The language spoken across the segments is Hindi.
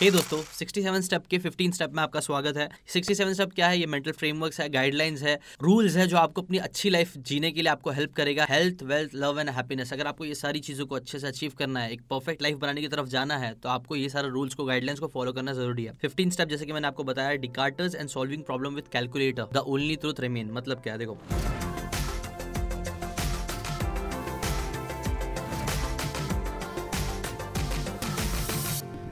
हे hey दोस्तों 67 स्टेप के 15 स्टेप में आपका स्वागत है। 67 स्टेप क्या है? ये मेंटल फ्रेमवर्क्स है गाइडलाइंस है रूल्स है जो आपको अपनी अच्छी लाइफ जीने के लिए आपको हेल्प करेगा। Health wealth love and happiness अगर आपको ये सारी चीज़ों को अच्छे से अचीव करना है, एक परफेक्ट लाइफ बनाने की तरफ़ जाना है तो आपको ये सारे रूल्स को गाइडलाइंस को फॉलो करना ज़रूरी है। फिफ्टीन स्टेप जैसे कि मैंने आपको बताया Descartes and solving problem with calculator the only truth remain मतलब क्या? देखो।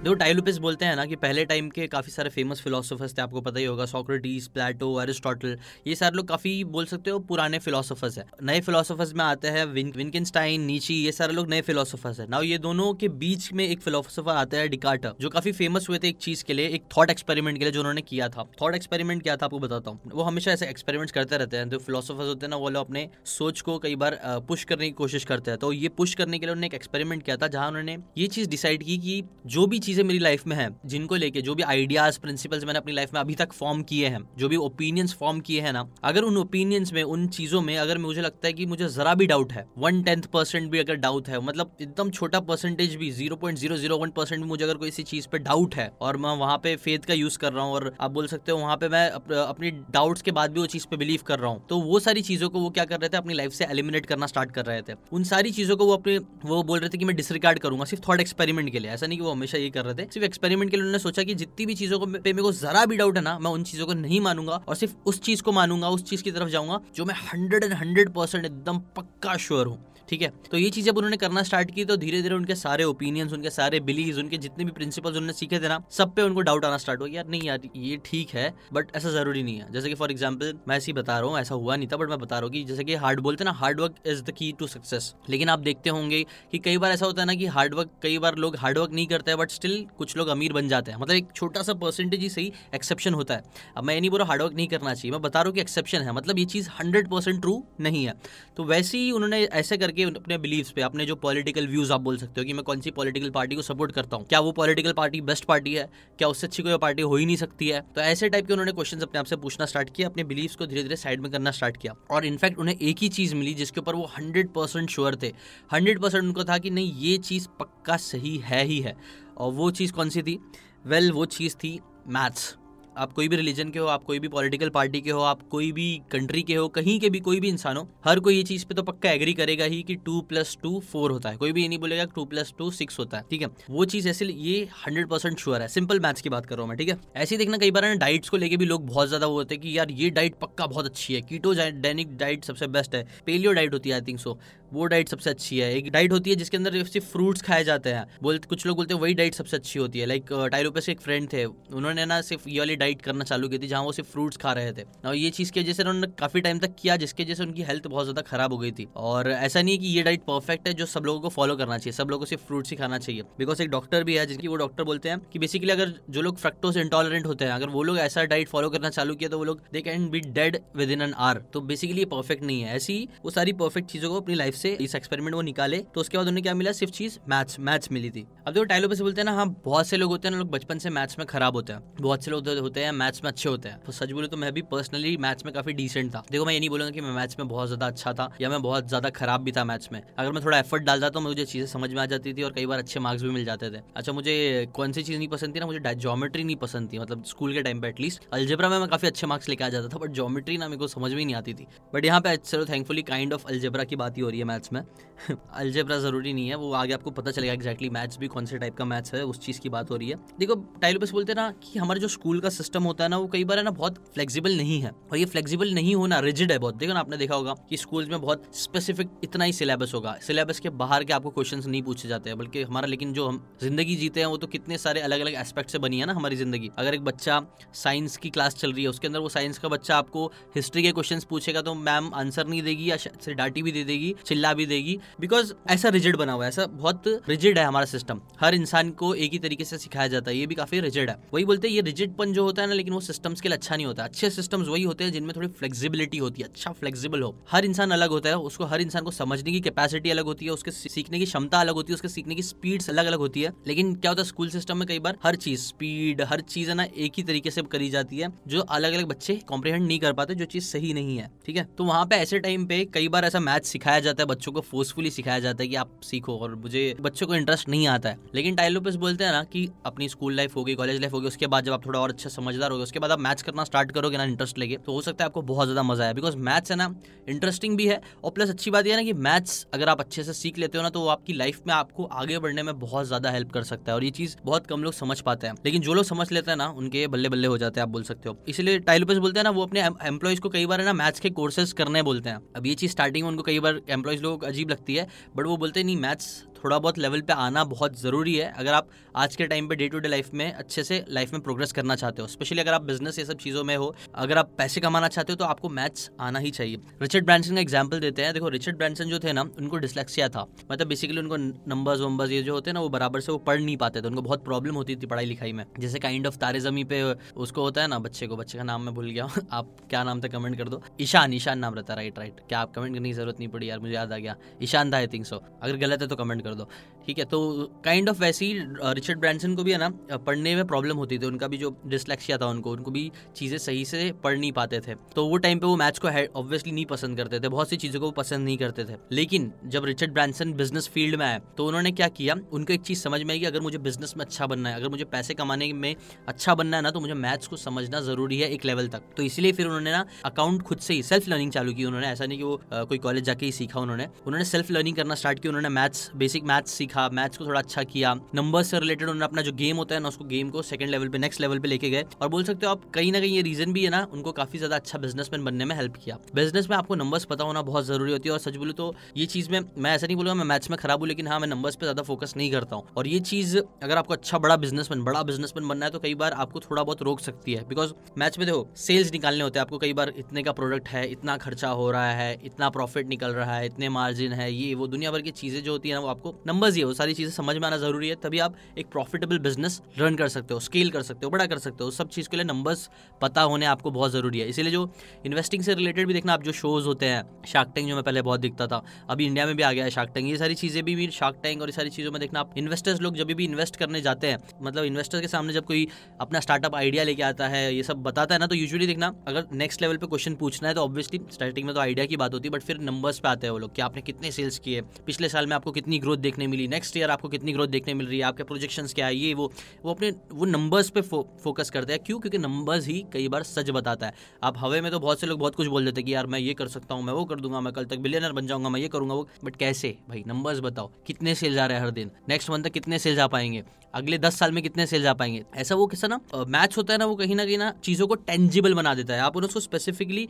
देखो टाइलोपिस बोलते हैं ना कि पहले टाइम के काफ़ी सारे फ़ेमस फिलोसोफर्स थे, आपको पता ही होगा सोक्रेटिस प्लेटो एरिस्टोटल ये सारे लोग काफ़ी बोल सकते हो पुराने फिलोसोफर्स है। नए फिलोसोफर्स में आते हैं विनकिनस्टाइन नीची ये सारे लोग नए फिलोसोफर्स है। ना ये दोनों के बीच में एक फिलोसोफर आता है डिकार्टर जो काफ़ी फ़ेमस हुए थे एक चीज़ के लिए, एक थॉट एक्सपेरिमेंट के लिए जो उन्होंने किया था। थॉट एक्सपेरिमेंट क्या था, आपको बताता हूँ। वो हमेशा ऐसे एक्सपेरिमेंट करते रहते हैं। जो फिलोसोफर्स होते हैं ना, वो लोग अपने सोच को कई बार पुश करने की कोशिश करते हैं। तो ये पुश करने के लिए उन्होंने एक एक्सपेरिमेंट किया था, जहाँ उन्होंने ये चीज़ डिसाइड की कि जो भी चीज़ें मेरी लाइफ में है, जिनको लेके जो भी आइडियाज़ प्रिंसिपल्स मैंने अपनी लाइफ में अभी तक फॉर्म किए हैं, जो भी ओपिनियंस फॉर्म किए हैं ना, अगर उन ओपिनियंस में, उन चीज़ों में अगर मुझे लगता है कि मुझे जरा भी डाउट है वन टेंथ परसेंट भी अगर डाउट है मतलब एकदम छोटा परसेंटेज भी zero point zero zero one percent भी मुझे अगर कोई चीज़ पे डाउट है, और मैं वहाँ पे फेथ का यूज़ कर रहा हूँ, और आप बोल सकते हो वहाँ पे मैं अपनी डाउट्स के बाद भी वो चीज़ पे बिलीव कर रहा हूँ तो वो सारी चीज़ों को वो क्या कर रहे थे, अपनी लाइफ से एलिमिनेट करना स्टार्ट कर रहे थे। उन सारी चीज़ों को वो अपने, वो बोल रहे थे कि मैं डिसरिगार्ड करूँगा, सिर्फ़ थॉट एक्सपेरिमेंट के लिए, ऐसा नहीं कि वो हमेशा ये कर रहे थे। सिर्फ़ एक्सपेरिमेंट के लिए उन्होंने सोचा कि जितनी भी चीज़ों को पे मेरे को जरा भी डाउट है ना, मैं उन चीज़ों को नहीं मानूँगा और सिर्फ़ उस चीज़ को मानूँगा, उस चीज़ की तरफ़ जाऊँगा, जो मैं हंड्रेड एंड हंड्रेड परसेंट एकदम पक्का श्योर हूँ। ठीक है? तो ये चीज़ जब उन्होंने करना स्टार्ट की तो धीरे धीरे उनके सारे ओपिनियंस उनके सारे बिलीव उनके जितने भी प्रिंसिपल्स उन्होंने सीखे थे ना, सब पे उनको डाउट आना स्टार्ट हो गया यार, नहीं यार, ये ठीक है बट ऐसा ज़रूरी नहीं है। जैसे कि फॉर एग्ज़ाम्पल मैं ऐसे बता रहा हूँ, ऐसा हुआ नहीं था बट मैं बता रहा हूँ कि जैसे कि हार्ड बोलते ना hard work is the key to success लेकिन आप देखते होंगे कि कई बार ऐसा होता है ना कि हार्ड वर्क कई बार लोग हार्ड वर्क नहीं करते हैं बट स्टिल कुछ लोग अमीर बन जाते हैं। मतलब एक छोटा सा परसेंटेज ही सही एक्सेप्शन होता है। अब मैं ये नहीं बोल रहा हार्ड वर्क नहीं करना चाहिए, मैं बता रहा हूँ कि एक्सेप्शन है। मतलब ये चीज़ हंड्रेड परसेंट ट्रू नहीं है। तो वैसे ही उन्होंने ऐसे करके अपने बिलीव पे अपने जो पॉलिटिकल व्यूज़ आप बोल सकते हो कि मैं कौन सी पॉलिटिकल पार्टी को सपोर्ट करता हूँ। क्या वो पॉलिटिकल पार्टी बेस्ट पार्टी है? क्या उससे अच्छी कोई पार्टी हो ही नहीं सकती है? तो ऐसे टाइप के उन्होंने क्वेश्चन अपने आप से पूछना स्टार्ट किया अपने बिलीव को धीरे धीरे साइड में करना स्टार्ट किया। और इनफैक्ट उन्हें एक ही चीज़ मिली जिसके ऊपर वो हंड्रेड परसेंट श्योर थे। हंड्रेड परसेंट उनको था कि नहीं ये चीज़ पक्का सही है ही है। और वो चीज़ कौन सी थी? वेल well, वो चीज़ थी मैथ्स आप कोई भी रिलीजन के हो, आप कोई भी पॉलिटिकल पार्टी के हो, आप कोई भी कंट्री के हो, कहीं के भी कोई भी इंसान हो, हर कोई ये चीज़ पे तो पक्का एग्री करेगा ही कि टू प्लस टू फोर होता है। कोई भी ये नहीं बोलेगा टू प्लस टू सिक्स होता है, ठीक है? वो चीज़ ऐसे ये हंड्रेड परसेंट श्योर है। सिंपल मैथ्स की बात कर रहा हूँ मैं, ठीक है? ऐसे देखना, कई बार डाइट्स को लेकर भी लोग बहुत ज़्यादा वो होते हैं कि यार ये डाइट पक्का बहुत अच्छी है। कीटो डेनिक डाइट सबसे बेस्ट है। पेलियो डाइट होती है आई थिंक सो वो डाइट सबसे अच्छी है। एक डाइट होती है जिसके अंदर सिर्फ़ फ्रूट्स खाए जाते हैं। बोलते कुछ लोग बोलते हैं वही डाइट सबसे अच्छी होती है। लाइक टाइलोपस एक फ्रेंड थे, उन्होंने ना सिर्फ़ ये वाली डाइट करना चालू की थी, जहाँ वो सिर्फ़ फ्रूट्स खा रहे थे। और ये चीज़ की वजह से उन्होंने काफ़ी टाइम तक किया, जिसकी वजह से उनकी हेल्थ बहुत ज़्यादा खराब हो गई थी। और ऐसा नहीं कि ये डाइट परफेक्ट है जो सब लोगों को फॉलो करना चाहिए, सब लोगों को सिर्फ़ फ्रूट्स ही खाना चाहिए। बिकॉज़ एक डॉक्टर भी है जिनकी वो डॉक्टर बोलते हैं कि बेसिकली अगर जो लोग फ्रक्टोस इंटॉलरेंट होते हैं, अगर वो लोग ऐसा डाइट फॉलो करना चालू किया तो वो लोग they can be dead within N R तो बेसिकली परफेक्ट नहीं है। ऐसी वो सारी परफेक्ट चीज़ों को अपनी लाइफ से इस एक्सपेरिमेंट वो निकाले तो उसके बाद उन्हें क्या मिला? सिर्फ़ चीज़ मैथ्स मैथ्स मिली थी। अब देखो टाइलो पे बोलते हैं ना हाँ बहुत से लोग होते हैं ना लोग बचपन से मैथ्स में खराब होते हैं। बहुत से लोग होते हैं मैथ्स में अच्छे होते हैं। तो सच बोले तो मैं भी पर्सनली मैथ्स में काफ़ी डिसेंट था। देखो, मैं ये नहीं बोलूँगा कि मैं मैथ्स में बहुत ज़्यादा अच्छा था या मैं बहुत ज़्यादा खराब भी था मैथ्स में। अगर मैं थोड़ा एफर्ट डालता तो मुझे चीज़ें समझ में आ जाती थी और कई बार अच्छे मार्क्स भी मिल जाते थे। अच्छा मुझे कौन सी चीज़ नहीं पसंद थी ना, मुझे ज्योमेट्री नहीं पसंद थी। मतलब स्कूल के टाइम पे एटलीस्ट अलजेब्रा में मैं काफ़ी अच्छे मार्क्स लेके आ जाता था बट ज्योमेट्री ना मेरे को समझ में नहीं आती थी। बट यहाँ पे चलो थैंकफुली काइंड ऑफ़ अल्जेब्रा की बात ही हो रही है मैथ्स में। अल्जेब्रा ज़रूरी नहीं है, वो आगे आपको पता चलेगा एक्जैक्टली मैथ्स भी कौन से टाइप का मैथ्स है, उस चीज़ की बात हो रही है। देखो टाइलोपस बोलते ना कि हमारे जो स्कूल का सिस्टम होता है ना, वो कई बार है ना बहुत फ्लेक्सिबल नहीं है। और ये फ्लेक्सिबल नहीं होना रिजिड है बहुत। देखो ना, आपने देखा होगा कि स्कूल में बहुत स्पेसिफिक इतना ही सिलेबस होगा। सिलेबस के बाहर के आपको क्वेश्चन नहीं पूछे जाते हैं, बल्कि हमारा, लेकिन जो हम ज़िंदगी जीते हैं, वो तो कितने सारे अलग अलग एस्पेक्ट से बनी है ना हमारी ज़िंदगी। अगर एक बच्चा साइंस की क्लास चल रही है, उसके अंदर वो साइंस का बच्चा आपको हिस्ट्री के क्वेश्चन पूछेगा तो मैम आंसर नहीं देगी या डांटी भी दे देगी, चिल्ला भी देगी बिकॉज़ ऐसा रिजिड बना हुआ है, ऐसा बहुत रिजिड है हमारा सिस्टम हर इंसान को एक ही तरीके से सिखाया जाता है, ये भी काफ़ी रिजिड है। वही बोलते हैं, ये रिजिडपन जो होता है ना, लेकिन वो सिस्टम्स के लिए अच्छा नहीं होता। अच्छे सिस्टम्स वही होते हैं जिनमें थोड़ी फ्लेक्सिबिलिटी होती है अच्छा फ्लेक्सिबल हो। हर इंसान अलग होता है, उसको हर इंसान को समझने की कैपेसिटी अलग होती है, उसके सीखने की क्षमता अलग होती है, उसके सीखने की स्पीड अलग अलग होती है। लेकिन क्या होता है स्कूल सिस्टम में कई बार हर चीज़ स्पीड हर चीज़ है ना, एक ही तरीके से करी जाती है, जो अलग अलग बच्चे कॉम्प्रिहेंड नहीं कर पाते, जो चीज़ सही नहीं है, ठीक है? तो वहाँ पे ऐसे टाइम पे कई बार ऐसा मैथ सिखाया जाता है, बच्चों को फोर्सफुली सिखाया जाता है कि आप सीखो और मुझे, बच्चों को इंटरेस्ट नहीं आता है। लेकिन टाइलोपिस बोलते हैं ना कि अपनी स्कूल लाइफ होगी कॉलेज लाइफ होगी उसके बाद जब आप थोड़ा और अच्छा समझदार होगे। उसके बाद आप मैथ्स करना स्टार्ट करोगे ना इंटरेस्ट लेके तो हो सकता है आपको बहुत ज़्यादा मज़ा आए। बिकॉज़ मैथ्स है ना, इंटरेस्टिंग भी है, और प्लस अच्छी बात यह है ना कि मैथ्स अगर आप अच्छे से सीख लेते हो ना तो वो आपकी लाइफ में आपको आगे बढ़ने में बहुत ज़्यादा हेल्प कर सकता है, और ये चीज़ बहुत कम लोग समझ पाते हैं। लेकिन जो लोग समझ लेते हैं ना, उनके बल्ले बल्ले हो जाते हैं, आप बोल सकते हो। इसलिए टाइलोपस बोलते हैं ना, वो अपने एम्प्लॉयज़ को कई बार है ना, मैथ्स के कोर्सेज करने बोलते हैं। अब ये चीज़ स्टार्टिंग में उनको कई बार एम्प्लॉयज़ लोग अजीब लगती है बट वो बोलते हैं, नहीं, मैथ्स थोड़ा बहुत लेवल पे आना बहुत ज़रूरी है, अगर आप आज के टाइम पे डे टू डे लाइफ में अच्छे से लाइफ में प्रोग्रेस करना चाहते हो स्पेशली अगर आप बिज़नेस ये सब चीज़ों में हो, अगर आप पैसे कमाना चाहते हो तो आपको मैथ्स आना ही चाहिए। रिचर्ड ब्रांसन का एग्ज़ाम्पल देते हैं, देखो रिचर्ड ब्रांसन जो थे ना, उनको डिसलेक्सिया था मतलब बेसिकली उनको नंबर्स वंबर्स ये जो होते हैं ना, वो बराबर से वो पढ़ नहीं पाते थे, उनको बहुत प्रॉब्लम होती थी पढ़ाई लिखाई में। जैसे काइंड ऑफ़ तारे जमी पे उसको होता है ना, बच्चे को, बच्चे का नाम मैं भूल गया आप क्या नाम था कमेंट कर दो? ईशान ईशान नाम रहता राइट राइट क्या आप कमेंट करने की ज़रूरत नहीं पड़ी यार, मुझे याद आ गया। ईशान था आई थिंक सो अगर गलत है तो कमेंट कर। दो ठीक है तो काइंड ऑफ़ वैसी रिचर्ड ब्रांसन को भी है ना पढ़ने में प्रॉब्लम होती थी। उनका भी जो डिसलेक्सिया था उनको उनको भी चीज़ें सही से पढ़ नहीं पाते थे। तो वो टाइम पे वो मैच को ऑब्वियसली नहीं पसंद करते थे। बहुत सी चीज़ों को वो पसंद नहीं करते थे। लेकिन जब रिचर्ड ब्रांसन बिज़नेस फ़ील्ड में आए तो उन्होंने क्या किया? उनको एक चीज़ समझ में आई कि अगर मुझे बिज़नेस में अच्छा बनना है, अगर मुझे पैसे कमाने में अच्छा बनना है ना तो मुझे मैथ्स को समझना ज़रूरी है एक लेवल तक। तो इसलिए फिर उन्होंने ना अकाउंट खुद से ही सेल्फ लर्निंग चालू की। उन्होंने ऐसा नहीं कि वो कोई कॉलेज जाके ही सीखा उन्होंने। उन्होंने सेल्फ लर्निंग करना स्टार्ट किया, उन्होंने मैथ्स बेसिक मैथ्स सीखा। मैथ्स को थोड़ा अच्छा किया नंबर से रिलेटेड उन्होंने अपना जो गेम होता है ना, उसको गेम को सेकंड लेवल पे नेक्स्ट लेवल पे लेके गए। और बोल सकते हो आप, कहीं ना कहीं ये रीजन भी है ना, उनको काफ़ी ज़्यादा अच्छा बिजनेसमैन बनने में हेल्प किया। बिज़नेस में आपको नंबर्स पता होना बहुत ज़रूरी होती है, और सच बोलू तो ये चीज़ में, मैं ऐसा नहीं बोलूँगा, मैं मैथ्स में खराब हूँ, लेकिन हाँ मैं नंबर्स पे ज़्यादा फोकस नहीं करता हूँ। और ये चीज़, अगर आपको अच्छा बड़ा बिजनेसमैन बड़ा बिजनेसमैन बनना है तो कई बार आपको थोड़ा बहुत रोक सकती है। बिकॉज़ मैच में देखो सेल्स निकालने होते हैं, आपको कई बार इतने का प्रोडक्ट है, इतना खर्चा हो रहा है, इतना प्रॉफिट निकल रहा है, इतने मार्जिन है, ये, वो, दुनिया भर की चीज़ें जो होती है ना, वो आपको नंबर्स वो सारी चीज़ें समझ में आना ज़रूरी है, तभी आप एक प्रॉफिटेबल बिज़नेस रन कर सकते हो स्केल कर सकते हो, बड़ा कर सकते हो। सब चीज़ के लिए नंबर्स पता होने आपको बहुत ज़रूरी है। इसीलिए जो इन्वेस्टिंग से रिलेटेड भी देखना, आप जो शोज़ होते हैं शार्क टैंक जो मैं पहले बहुत दिखता था, अभी इंडिया में भी आ गया है शार्क टैंक ये सारी चीज़ें भी शार्क टैंक और ये सारी चीज़ों में देखना, आप इन्वेस्टर्स लोग जब भी इन्वेस्ट करने जाते हैं मतलब इन्वेस्टर्स के सामने जब कोई अपना स्टार्टअप आइडिया लेके आता है, ये सब बताता है ना तो यूजुअली देखना, अगर नेक्स्ट लेवल पे क्वेश्चन पूछना है तो ऑब्वियसली स्टार्टिंग में तो आइडिया की बात होती है बट फिर नंबर्स पे आते हैं वो लोग कि आपने कितने सेल्स किए, पिछले साल में आपको कितनी ग्रोथ देखने मिली नेक्स्ट ईयर आपको कितनी ग्रोथ देखने मिल रही है आपके प्रोजेक्शन क्या है ये वो वो अपने वो नंबर्स पे फो, फोकस करते हैं। क्यों? क्योंकि नंबर्स ही कई बार सच बताता है। आप हवे में तो बहुत से लोग बहुत कुछ बोल देते हैं कि यार मैं ये कर सकता हूँ मैं वो कर दूँगा मैं कल तक बिलियनर बन जाऊँगा मैं ये करूँगा वो बट कैसे? भाई नंबर्स बताओ कितने सेल्स आ रहे हैं हर दिन? नेक्स्ट मंथ तक कितने सेल्स आ पाएँगे? अगले दस साल में कितने सेल्स आ पाएँगे? ऐसा वो कैसा ना मैच होता है ना वो कहीं ना कहीं ना चीज़ों को टेंजिबल बना देता है। आप उसको स्पेसिफिकली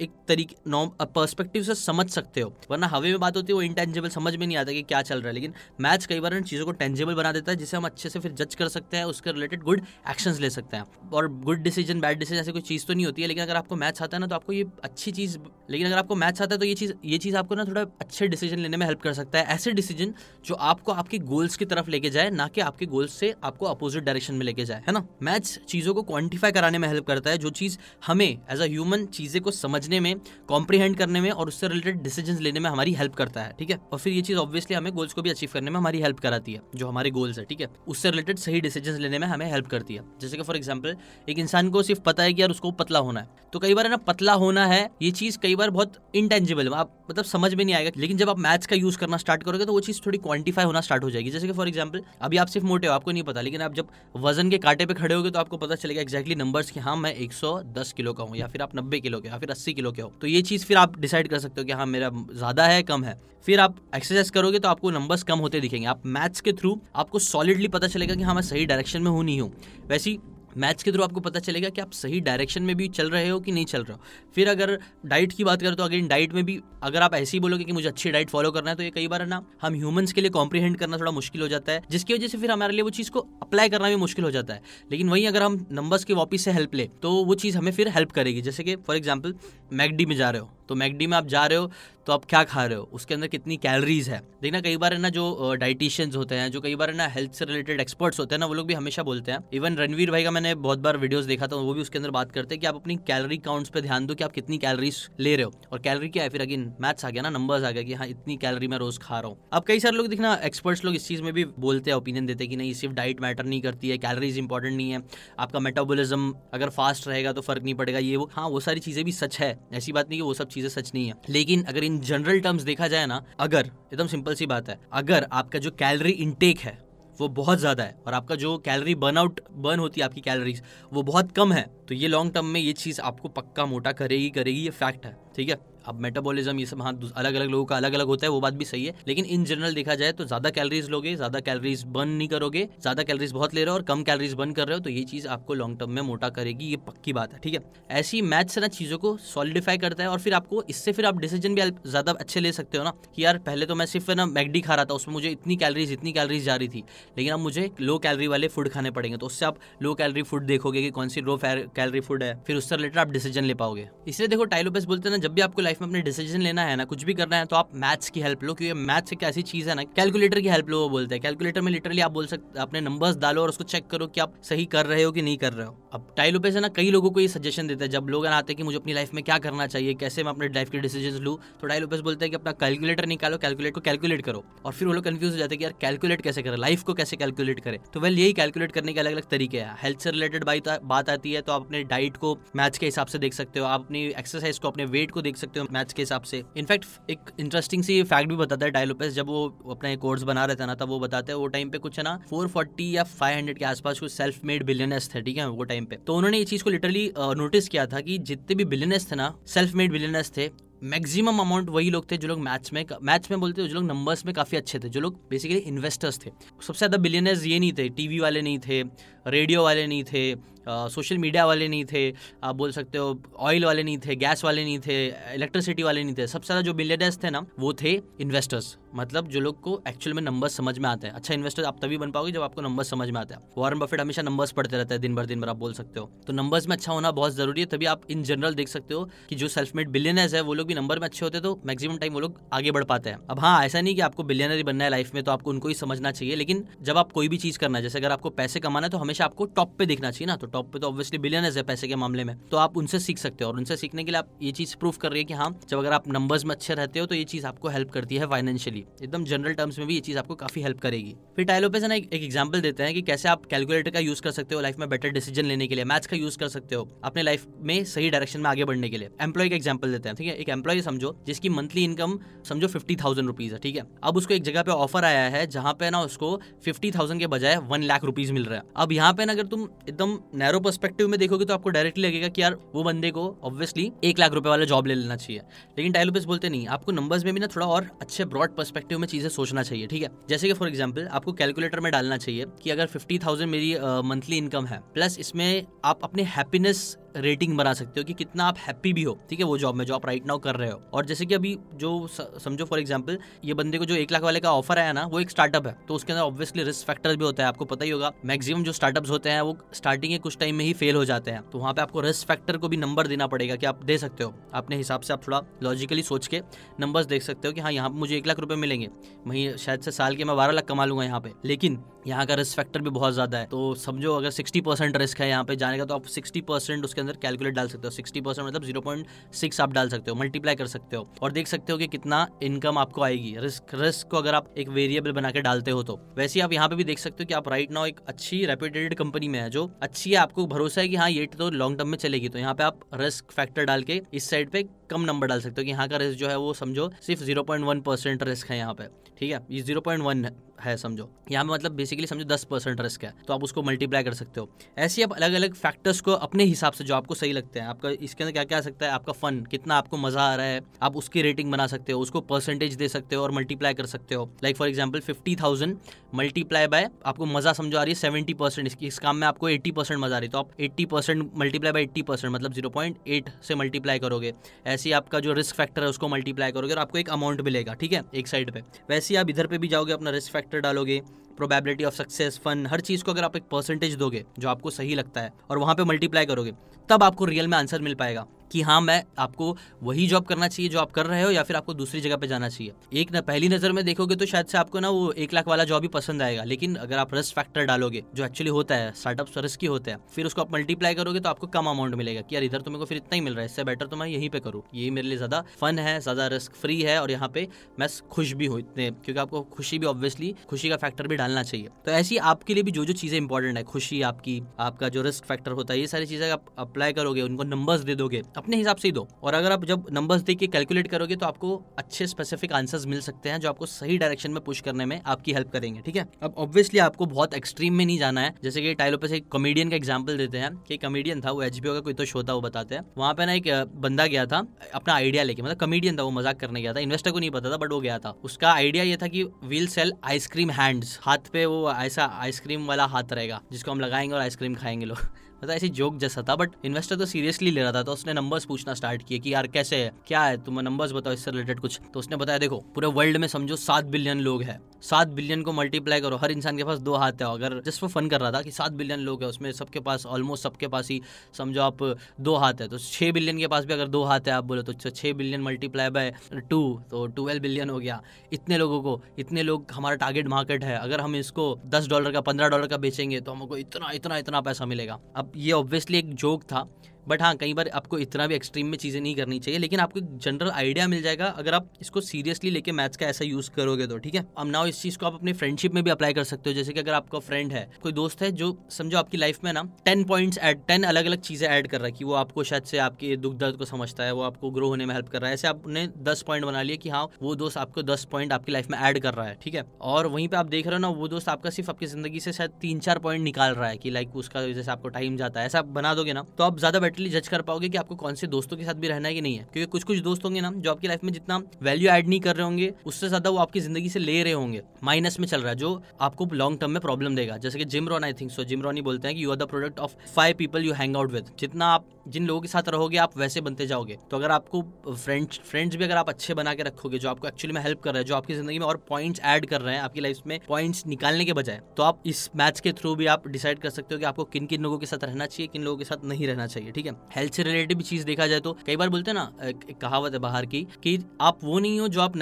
एक तरीके नॉम पर्सपेक्टिव से समझ सकते हो। वरना हवे में बात होती है वो इंटेंजिबल समझ में नहीं आता कि क्या चल रहा है। लेकिन मैच कई बार इन चीज़ों को टेंजेबल बना देता है, जिसे हम अच्छे से फिर जज कर सकते हैं, उसके रिलेटेड गुड एक्शंस ले सकते हैं। और गुड डिसीज़न बैड डिसीज़न ऐसी कोई चीज़ तो नहीं होती है, लेकिन अगर आपको मैच आता है ना तो आपको ये अच्छी चीज़, लेकिन अगर आपको मैच आता है तो ये चीज़ ये चीज़ आपको ना थोड़ा अच्छे डिसीज़न लेने में हेल्प कर सकता है। ऐसे डिसीज़न जो आपको आपके गोल्स की तरफ़ लेके जाए, ना कि आपके गोल्स से आपको अपोजिट डायरेक्शन में लेके जाए, है ना? मैच चीज़ों को क्वान्टिफाई कराने में हेल्प करता है, जो चीज़ हमें एज अ ह्यूमन चीज़ें को समझने में कॉम्प्रीहेंड करने में और उससे रिलेटेड डिसीज़न लेने में हमारी हेल्प करता है, ठीक है? और फिर ये चीज़ ऑब्वियसली हमें गोल्स को भी अचीव करने में हमारी हेल्प कराती है, जो हमारे गोल्स है, ठीक है? उससे रिलेटेड सही डिसीज़न लेने में हमें हेल्प करती है। जैसे कि फॉर एग्ज़ाम्पल एक इंसान को सिर्फ़ पता है कि यार उसको पतला होना है तो कई बार है ना, पतला होना है, ये चीज़ कई बार बहुत इंटेंजिबल आप मतलब समझ में नहीं आएगा, लेकिन जब आप मैथ्स का यूज़ करना स्टार्ट करोगे तो वो चीज़ थोड़ी क्वांटिफाई होना स्टार्ट हो जाएगी। जैसे कि फॉर एग्ज़ाम्पल अभी आप सिर्फ़ मोटे हो, आपको नहीं पता, लेकिन आप जब वज़न के कांटे पे खड़े होगे तो आपको पता चलेगा एक्जैक्टली नंबर्स कि हाँ मैं 110 किलो का हूँ, या फिर आप 90 किलो के या फिर 80 किलो के हो। तो ये चीज़ फिर आप डिसाइड कर सकते हो कि हाँ मेरा ज़्यादा है, कम है। फिर आप एक्सरसाइज करोगे तो आपको नंबर्स कम होते दिखेंगे। आप मैथ्स के थ्रू आपको सॉलिडली पता चलेगा कि हाँ मैं सही डायरेक्शन में हूँ, नहीं हूँ। वैसी मैथ्स के थ्रू आपको पता चलेगा कि आप सही डायरेक्शन में भी चल रहे हो कि नहीं चल रहे हो। फिर अगर डाइट की बात करें तो अगर डाइट में भी अगर आप ऐसे ही बोलोगे कि मुझे अच्छी डाइट फॉलो करना है तो ये कई बार ना, हम ह्यूमंस के लिए कॉम्प्रीहेंड करना थोड़ा मुश्किल हो जाता है, जिसकी वजह से फिर हमारे लिए वो चीज़ को अप्लाई करना भी मुश्किल हो जाता है। लेकिन वहीं अगर हम नंबर्स के वापिस से हेल्प लें तो वो चीज़ हमें फिर हेल्प करेगी। जैसे कि फॉर एग्ज़ाम्पल मैगडी में जा रहे हो। तो मैगडी में आप जा रहे हो तो आप क्या खा रहे हो? उसके अंदर कितनी कैलोरीज है? देखना, कई बार है ना जो डाइटिशियंस होते हैं, जो कई बार है ना हेल्थ से रिलेटेड एक्सपर्ट्स होते हैं ना, वो लोग भी हमेशा बोलते हैं। इवन रणवीर भाई का मैंने बहुत बार वीडियोस देखा था, वो भी उसके अंदर बात करते हैं कि आप अपनी कैलोरी काउंट्स पे ध्यान दो कि आप कितनी कैलोरीज ले रहे हो। और कैलोरी क्या है? फिर अगेन मैथ्स आ गया ना नंबर्स आ गया कि हाँ इतनी कैलोरी मैं रोज खा रहा हूँ। अब कई सारे लोग देखना एक्सपर्ट्स लोग इस चीज़ में भी बोलते हैं ओपिनियन देते हैं कि नहीं, सिर्फ़ डाइट मैटर नहीं करती है कैलोरीज इंपॉर्टेंट नहीं है, आपका मेटाबोलिज्म अगर फास्ट रहेगा तो फ़र्क नहीं पड़ेगा, ये वो। हाँ वो सारी चीज़ें भी सच है, ऐसी बात नहीं कि वो सब चीज़ें सच नहीं है। लेकिन अगर इन जनरल टर्म्स देखा जाए ना, अगर, एकदम सिंपल सी बात है, अगर आपका जो कैलरी इनटेक है, वो बहुत ज़्यादा है, और आपका जो कैलोरी बर्नआउट बर्न होती है आपकी कैलोरीज वो बहुत कम है तो ये लॉन्ग टर्म में ये चीज़ आपको पक्का मोटा करेगी करेगी, ये फैक्ट है, ठीक है? अब मेटाबॉलिज्म ये सब हाँ अलग अलग लोगों का अलग अलग होता है, वो बात भी सही है। लेकिन इन जनरल देखा जाए तो ज़्यादा कैलोरीज लोगे, ज़्यादा कैलोरीज बर्न नहीं करोगे, ज़्यादा कैलोरीज बहुत ले रहे हो और कम कैलोरीज बर्न कर रहे हो तो ये चीज़ आपको लॉन्ग टर्म में मोटा करेगी, ये पक्की बात है, ठीक है? ऐसी मैथ से ना चीज़ों को सॉलिडिफाई करता है और फिर आपको इससे फिर आप डिसीज़न भी ज़्यादा अच्छे ले सकते हो ना कि यार, पहले तो मैं सिर्फ़ ना मैगडी खा रहा था, उसमें मुझे इतनी कैलोरीज इतनी कैलोरीज जा रही थी, लेकिन अब मुझे लो कैलोरी वाले फ़ूड खाने पड़ेंगे तो उससे आप लो कैलोरी फ़ूड देखोगे कि कौन सी लो कैलोरी फ़ूड है, फिर उससे रिलेटेड आप डिसीज़न ले पाओगे। इसलिए देखो टाइलोपेस बोलते हैं ना, जब भी आपको लाइफ में अपने डिसीज़न लेना है ना, कुछ भी करना है तो आप मैथ्स की हेल्प लो, क्योंकि मैथ्स एक ऐसी चीज़ है ना कैलकुलेटर की हेल्प लो वो बोलते हैं। कैलकुलेटर में लिटरली आप बोल सकते, अपने नंबर्स डालो और उसको चेक करो कि आप सही कर रहे हो कि नहीं कर रहे हो। अब टाइलोपे से ना कई लोगों को ये सजेशन देते हैं, जब लोग आते हैं कि मुझे अपनी लाइफ में क्या करना चाहिए, कैसे मैं अपने लाइफ के डिसीज़न लूँ तो टाइलोपेस बोलते हैं कि अपना कैलकुलेटर निकालो कैलकुलेट को कैलकुलेट करो। और फिर वो लोग कंफ्यूज हो जाते हैं कि यार कैलकुलेट कैसे करें लाइफ को कैसे कैलकुलेट करें। तो वेल यही कैलकुलेट करने के अलग अलग तरीके हैं। हेल्थ से रिलेटेड बात आती है तो आप अपने डाइट को मैथ्स के हिसाब से देख सकते हो, आप अपनी एक्सरसाइज को, अपने वेट को देख सकते हो। मैथ्स के हिसाब से। इनफैक्ट एक इंटरेस्टिंग सी फैक्ट भी बताता है डायलोपेस जब वो अपना कोर्स बना रहे थे ना, तब वो बताते हैं, वो टाइम पे कुछ है ना 440 या 500 के आसपास कुछ सेल्फ मेड बिलियनर्स थे, ठीक है, वो टाइम पे। तो उन्होंने ये चीज़ को लिटरली नोटिस किया था कि जितने भी बिलियनर्स थे ना सेल्फ मेड बिलियनर्स थे मैक्सिमम अमाउंट वही लोग थे जो लोग मैथ्स में मैथ्स में बोलते जो लोग नंबर्स में काफ़ी अच्छे थे, जो लोग बेसिकली इन्वेस्टर्स थे। सबसे ज़्यादा बिलियनर्स ये नहीं थे टीवी वाले नहीं थे रेडियो वाले नहीं थे सोशल मीडिया वाले नहीं थे, आप बोल सकते हो, ऑयल वाले नहीं थे, गैस वाले नहीं थे, इलेक्ट्रिसिटी वाले नहीं थे सबसे ज़्यादा जो बिलियनर्स थे ना, वो थे इन्वेस्टर्स मतलब जो लोग को एक्चुअल में नंबर समझ में आते हैं। अच्छा इन्वेस्टर आप तभी बन पाओगे जब आपको नंबर समझ में आता है। वॉरन बफेट हमेशा नंबर्स पढ़ते रहते हैं, दिन भर दिन भर आप बोल सकते हो। तो नंबर्स में अच्छा होना बहुत ज़रूरी है, तभी आप इन जनरल देख सकते हो कि जो सेल्फ मेड बिलियनर्स है, वो लोग भी नंबर में अच्छे होते तो मैक्सिमम टाइम वो लोग आगे बढ़ पाते हैं। अब हाँ ऐसा नहीं कि आपको बिलियनर बनना है लाइफ में तो आपको उनको ही समझना चाहिए, लेकिन जब आप कोई भी चीज़ करना है, जैसे अगर आपको पैसे कमाना है तो हमेशा आपको टॉप पे देखना चाहिए ना। तो टॉप पे तो ऑब्वियसली बिलियनर्स है पैसे के मामले में तो आप उनसे सीख सकते हो। और उनसे सीखने के लिए आप ये चीज़ प्रूफ कर रही है कि हाँ जब अगर आप नंबर्स में अच्छे रहते हो तो ये चीज़ आपको हेल्प करती है फाइनेंशियली एकदम जनरल टर्म्स में भी ये चीज़ आपको काफ़ी हेल्प करेगी। फिर टाइलोपे ना, एक एग्ज़ाम्पल देते हैं कि कैसे आप कैलकुलेटर का यूज़ कर सकते हो लाइफ में बेटर डिसीज़न लेने के लिए मैथ्स का यूज़ कर सकते हो अपने लाइफ में सही डायरेक्शन में आगे बढ़ने के लिए। एम्प्लॉय का एग्ज़ाम्पल देते हैं, ठीक है? एक एम्प्लॉय समझो, जिसकी मंथली इनकम समझो फिफ्टी थाउज़ेंड रुपीज़ है, ठीक है? अब उसको एक जगह पे ऑफ़र आया है, जहाँ पे ना उसको फिफ्टी थाउज़ेंड के बजाय वन लाख रुपीज़ मिल रहा है। अब यहाँ पे ना अगर तुम एकदम नैरो पर्सपेक्टिव में देखोगे तो आपको डायरेक्टली लगेगा कि यार, वो बंदे को ऑब्वियसली एक लाख रुपए वाला जॉब ले लेना चाहिए। लेकिन टाइलोपेस बोलते नहीं, आपको नंबर्स में भी ना थोड़ा और अच्छे ब्रॉड पर्सपेक्टिव में चीज़ें सोचना चाहिए, ठीक है? जैसे कि फॉर एग्ज़ाम्पल आपको कैलकुलेटर में डालना चाहिए कि अगर फिफ्टी थाउज़ेंड मेरी मंथली इनकम है प्लस इसमें आप अपने हैप्पीनेस रेटिंग बना सकते हो कि कितना आप हैप्पी भी हो, ठीक है, वो जॉब में जो आप राइट नाउ कर रहे हो। और जैसे कि अभी जो समझो फॉर एग्ज़ाम्पल ये बंदे को जो एक लाख वाले का ऑफ़र आया ना, वो एक स्टार्टअप है तो उसके अंदर ऑब्वियसली रिस्क फैक्टर भी होता है, आपको पता ही होगा। मैक्सिमम जो स्टार्टअप होते हैं, वो स्टार्टिंग के कुछ टाइम में ही फेल हो जाते हैं। तो वहाँ पे आपको रिस्क फैक्टर को भी नंबर देना पड़ेगा कि आप दे सकते हो। अपने हिसाब से आप थोड़ा लॉजिकली सोच के नंबर्स देख सकते हो कि हाँ यहाँ पे मुझे एक लाख रुपए मिलेंगे। वहीं शायद से साल के मैं बारह लाख कमा लूँगा यहाँ पे। लेकिन यहाँ का रिस्क फैक्टर भी बहुत ज़्यादा है। तो समझो अगर सिक्सटी परसेंट रिस्क है यहाँ पे जाने का तो आप सिक्सटी परसेंट उसके अंदर कैलकुलेट डाल सकते हो। सिक्सटी परसेंट मतलब ज़ीरो पॉइंट सिक्स आप डाल सकते हो मल्टीप्लाई कर सकते हो। और देख सकते हो कि कितना इनकम आपको आएगी। रिस्क रिस्क को अगर आप एक वेरिएबल बना के डालते हो तो। वैसे आप यहाँ पे भी देख सकते हो कि आप राइट नाउ एक अच्छी रेप्यूटेड कंपनी में है, जो अच्छी है, आपको भरोसा है कि हाँ ये तो लॉन्ग टर्म में चलेगी। तो यहाँ पे आप रिस्क फैक्टर डाल के इस साइड पे कम नंबर डाल सकते हो कि यहाँ का रिस्क जो है वो समझो सिर्फ़ zero point one percent risk है यहाँ पे। ठीक है? ये ज़ीरो पॉइंट वन है। समझो। यहाँ पे मतलब बेसिकली समझो दस परसेंट रिस्क है तो आप उसको मल्टीप्लाई कर सकते हो। ऐसे आप अलग अलग फैक्टर्स को अपने हिसाब से जो आपको सही लगते हैं, आपका इसके अंदर क्या क्या आ सकता है? आपका फन कितना आपको मज़ा आ रहा है, आप उसकी रेटिंग बना सकते हो, उसको परसेंटेज दे सकते हो और मल्टीप्लाई कर सकते हो। Like for example fifty thousand multiply by आपको मज़ा समझो आ रही है सेवेंटी परसेंट इस काम में आपको एट्टी परसेंट मज़ा आ रही है। तो आप eighty percent multiply by eighty percent मतलब ज़ीरो पॉइंट एट से मल्टीप्लाई करोगे। ऐसे आपका जो रिस्क फैक्टर है, उसको मल्टीप्लाई करोगे और आपको एक अमाउंट मिलेगा, ठीक है? एक साइड पे। वैसे आप इधर पे भी जाओगे, अपना रिस्क फैक्टर डालोगे प्रोबेबिलिटी ऑफ़ सक्सेस फन हर चीज़ को अगर आप एक परसेंटेज दोगे, जो आपको सही लगता है, और वहाँ पे मल्टीप्लाई करोगे, तब आपको रियल में आंसर मिल पाएगा। कि हाँ मैं आपको वही जॉब करना चाहिए जो आप कर रहे हो या फिर आपको दूसरी जगह पे जाना चाहिए। एक ना, पहली नज़र में देखोगे तो शायद से आपको ना वो एक लाख वाला जॉब ही पसंद आएगा, लेकिन अगर आप रिस्क फैक्टर डालोगे, जो एक्चुअली होता है स्टार्टअप रिस्की होता है, फिर उसको आप मल्टीप्लाई करोगे तो आपको कम अमाउंट मिलेगा कि यार इधर तो मेरे को फिर इतना ही मिल रहा है, इससे बेटर तो मैं यहीं पे करूँ। ये मेरे लिए ज़्यादा फन है, ज़्यादा रिस्क फ्री है और यहाँ पे मैं खुश भी हूँ इतने, क्योंकि आपको खुशी भी ऑब्वियसली खुशी का फैक्टर भी डालना चाहिए। तो ऐसी आपके लिए भी जो जो चीज़ें इंपॉर्टेंट है, खुशी आपकी, आपका जो रिस्क फैक्टर होता है, ये सारी चीज़ें आप अप्लाई करोगे, उनको नंबर्स दे दोगे अपने हिसाब से ही दो। और अगर आप जब नंबर्स दे के कैलकुलेट करोगे तो आपको अच्छे स्पेसिफिक आंसर्स मिल सकते हैं, जो आपको सही डायरेक्शन में पुश करने में आपकी हेल्प करेंगे, ठीक है? अब ऑब्वियसली आपको बहुत एक्सट्रीम में नहीं जाना है। जैसे कि टाइलो पे से एक कॉमेडियन का एग्ज़ाम्पल देते हैं, कि कॉमेडियन था, वो एचबीओ का कोई तो शो था, वो बताते हैं। वहाँ पे ना एक बंदा गया था, अपना आइडिया लेके मतलब कॉमेडियन था, वो मज़ाक करने गया था। इन्वेस्टर को नहीं पता था बट वो गया था। उसका आइडिया ये था कि व्हील सेल आइसक्रीम हैंड्स हाथ पे वो ऐसा आइसक्रीम वाला हाथ रहेगा, जिसको हम लगाएँगे और आइसक्रीम खाएँगे लोग। मतलब ऐसी जोक जैसा था बट इन्वेस्टर तो सीरियसली ले रहा था तो उसने नंबर्स पूछना स्टार्ट किया कि यार कैसे है? क्या है? तुम्हें नंबर्स बताओ इससे रिलेटेड कुछ। तो उसने बताया, देखो, पूरे वर्ल्ड में समझो सात बिलियन लोग हैं। सात बिलियन को मल्टीप्लाई करो। हर इंसान के पास दो हाथ है। अगर जस्ट वो फन कर रहा था कि सात बिलियन लोग है, उसमें सबके पास ऑलमोस्ट सबके पास ही, समझो आप, दो हाथ है। तो छह बिलियन के पास भी अगर दो हाथ है, आप बोलो तो छह बिलियन मल्टीप्लाई बाय टू तो ट्वेल्व बिलियन हो गया। इतने लोगों को, इतने लोग, हमारा टारगेट मार्केट है। अगर हम इसको दस डॉलर का, पंद्रह डॉलर का बेचेंगे तो हमको इतना इतना इतना पैसा मिलेगा। अब ये ऑब्वियसली एक जोक था बट हाँ कई बार आपको इतना भी एक्सट्रीम में चीज़ें नहीं करनी चाहिए, लेकिन आपको जनरल आइडिया मिल जाएगा अगर आप इसको सीरियसली लेके मैथ्स का ऐसा यूज़ करोगे तो ठीक है? अब नाउ इस चीज़ को आप अपनी फ्रेंडशिप में भी अप्लाई कर सकते हो, जैसे कि अगर आपका फ्रेंड है, कोई दोस्त है जो समझो आपकी लाइफ में ना टेन पॉइंट्स एड टेन अलग अलग चीज़ें ऐड कर रहा है कि वो आपको शायद से आपके दुख दर्द को समझता है, वो आपको ग्रो होने में हेल्प कर रहा है। ऐसे आपने दस पॉइंट बना लिया कि हाँ वो दोस्त आपको दस पॉइंट आपकी लाइफ में ऐड कर रहा है, ठीक है? और वहीं पर आप देख रहे हो ना, वो दोस्त आपका सिर्फ़ आपकी ज़िंदगी से शायद तीन चार पॉइंट निकाल रहा है कि लाइक उसका जैसे आपको टाइम जाता है, ऐसा बना दोगे ना तो आप ज़्यादा बेटरली जज कर पाओगे कि आपको कौन से दोस्तों के साथ भी रहना है कि नहीं है। क्योंकि कुछ कुछ दोस्त होंगे ना, जो आपकी लाइफ में जितना वैल्यू एड नहीं कर रहे होंगे, उससे ज़्यादा वो आपकी ज़िंदगी से ले रहे होंगे। माइनस में चल रहा है, जो आपको लॉन्ग टर्म में प्रॉब्लम देगा। जैसे कि Jim Rohn I think so Jim Rohn ही बोलते हैं कि you are the product of five people you hang out with जितना आप, जिन लोगों के साथ रहोगे, आप वैसे बनते जाओगे। तो अगर आपको फ्रेंड्स फ्रेंड्स भी अगर आप अच्छे बना के रखोगे, जो आपको एक्चुअली में हेल्प कर रहे हैं, जो आपकी ज़िंदगी में और पॉइंट्स ऐड कर रहे हैं, आपकी लाइफ में पॉइंट्स निकालने के बजाय तो आप इस मैच के थ्रू भी आप डिसाइड कर सकते हो कि आपको किन किन लोगों के साथ रहना चाहिए, किन लोगों के साथ नहीं रहना चाहिए, ठीक है हेल्थ से रिलेटेड भी चीज़ देखा जाए तो कई बार बोलते हैं ना, एक कहावत है बाहर की कि आप वो नहीं हो जो आप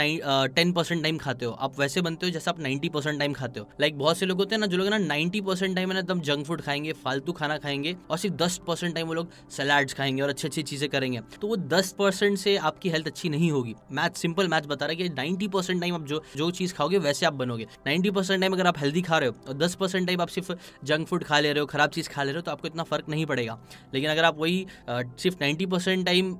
टेन परसेंट टाइम खाते हो। आप वैसे बनते हो जैसे आप नाइन्टी परसेंट टाइम खाते हो। लाइक बहुत से लोग होते हैं ना जो लोग ना नाइन्टी परसेंट टाइम है ना एकदम जंक फ़ूड खाएँगे, फालतू खाना खाएँगे और सिर्फ़ दस परसेंट टाइम वो लोग सलाड्स खाएँगे और अच्छे अच्छी चीज़ें करेंगे। तो वो दस परसेंट से आपकी हेल्थ अच्छी नहीं होगी। मैथ सिंपल मैथ बता रहा है कि नाइन्टी परसेंट टाइम आप जो जो चीज़ खाओगे वैसे आप बनोगे। नाइन्टी परसेंट टाइम अगर आप हेल्दी खा रहे हो और दस परसेंट टाइम आप सिर्फ़ जंक फ़ूड खा ले रहे हो, खराब चीज़ खा ले रहे हो तो आपको इतना फ़र्क नहीं पड़ेगा। लेकिन अगर आप वही सिर्फ़ नाइन्टी परसेंट टाइम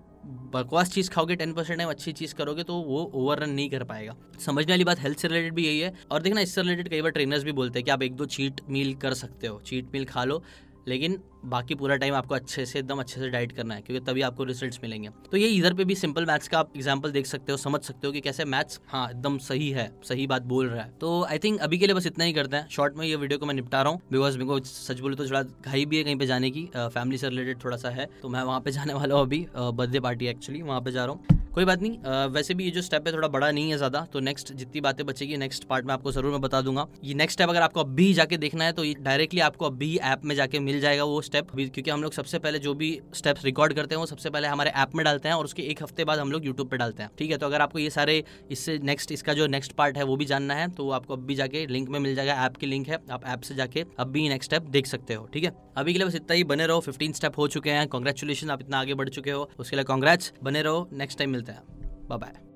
बकवास चीज़ खाओगे टेन परसेंट टाइम अच्छी चीज़ करोगे तो वो ओवर रन नहीं कर पाएगा। समझने वाली बात हेल्थ से रिलेटेड भी यही है। और देखना इससे रिलेटेड कई बार ट्रेनर्स भी बोलते हैं कि आप एक दो चीट मील कर सकते हो चीट मील खा लो, लेकिन बाकी पूरा टाइम आपको अच्छे से एकदम अच्छे से डाइट करना है क्योंकि तभी आपको रिजल्ट्स मिलेंगे। तो ये इधर पे भी सिंपल मैथ्स का आप एग्जांपल देख सकते हो समझ सकते हो कि कैसे मैथ्स हाँ एकदम सही है सही बात बोल रहा है। तो आई थिंक अभी के लिए बस इतना ही करते हैं। शॉर्ट में ये वीडियो को मैं निपटा रहा हूँ बिकॉज़ मेरे को सच बोले तो थोड़ा घाई भी है कहीं पे जाने की फैमिली से रिलेटेड थोड़ा सा है। तो मैं वहाँ पे जाने वाला हूँ अभी बर्थडे पार्टी एक्चुअली वहाँ पे जा रहा हूँ। कोई बात नहीं आ, वैसे भी ये जो स्टेप है थोड़ा बड़ा नहीं है ज़्यादा तो नेक्स्ट जितनी बातें बचेगी नेक्स्ट पार्ट में आपको ज़रूर मैं बता दूँगा। ये नेक्स्ट स्टेप अगर आपको अभी जाके देखना है तो डायरेक्टली आपको अभी ऐप में जाके मिल जाएगा वो स्टेप क्योंकि हम लोग सबसे पहले जो भी स्टेप्स रिकॉर्ड करते हैं, वो सबसे पहले हमारे ऐप में डालते हैं और उसके एक हफ़्ते बाद हम लोग यूट्यूब पर डालते हैं। ठीक है तो अगर आपको ये सारे इससे नेक्स्ट इसका जो नेक्स्ट पार्ट है, वो भी जानना है तो आपको अभी जाके लिंक में मिल जाएगा ऐप की लिंक है। आप ऐप से जाके अब भी नेक्स्ट स्टेप देख सकते हो, ठीक है? अभी के लिए बस इतना ही, बने रहो फिफ्टीन स्टेप हो चुके हैं। कॉन्ग्रेचुलेशन आप इतना आगे बढ़ चुके हो। उसके लिए कॉन्ग्रेच बने रहो नेक्स्ट टाइम मिलते हैं। Bye bye.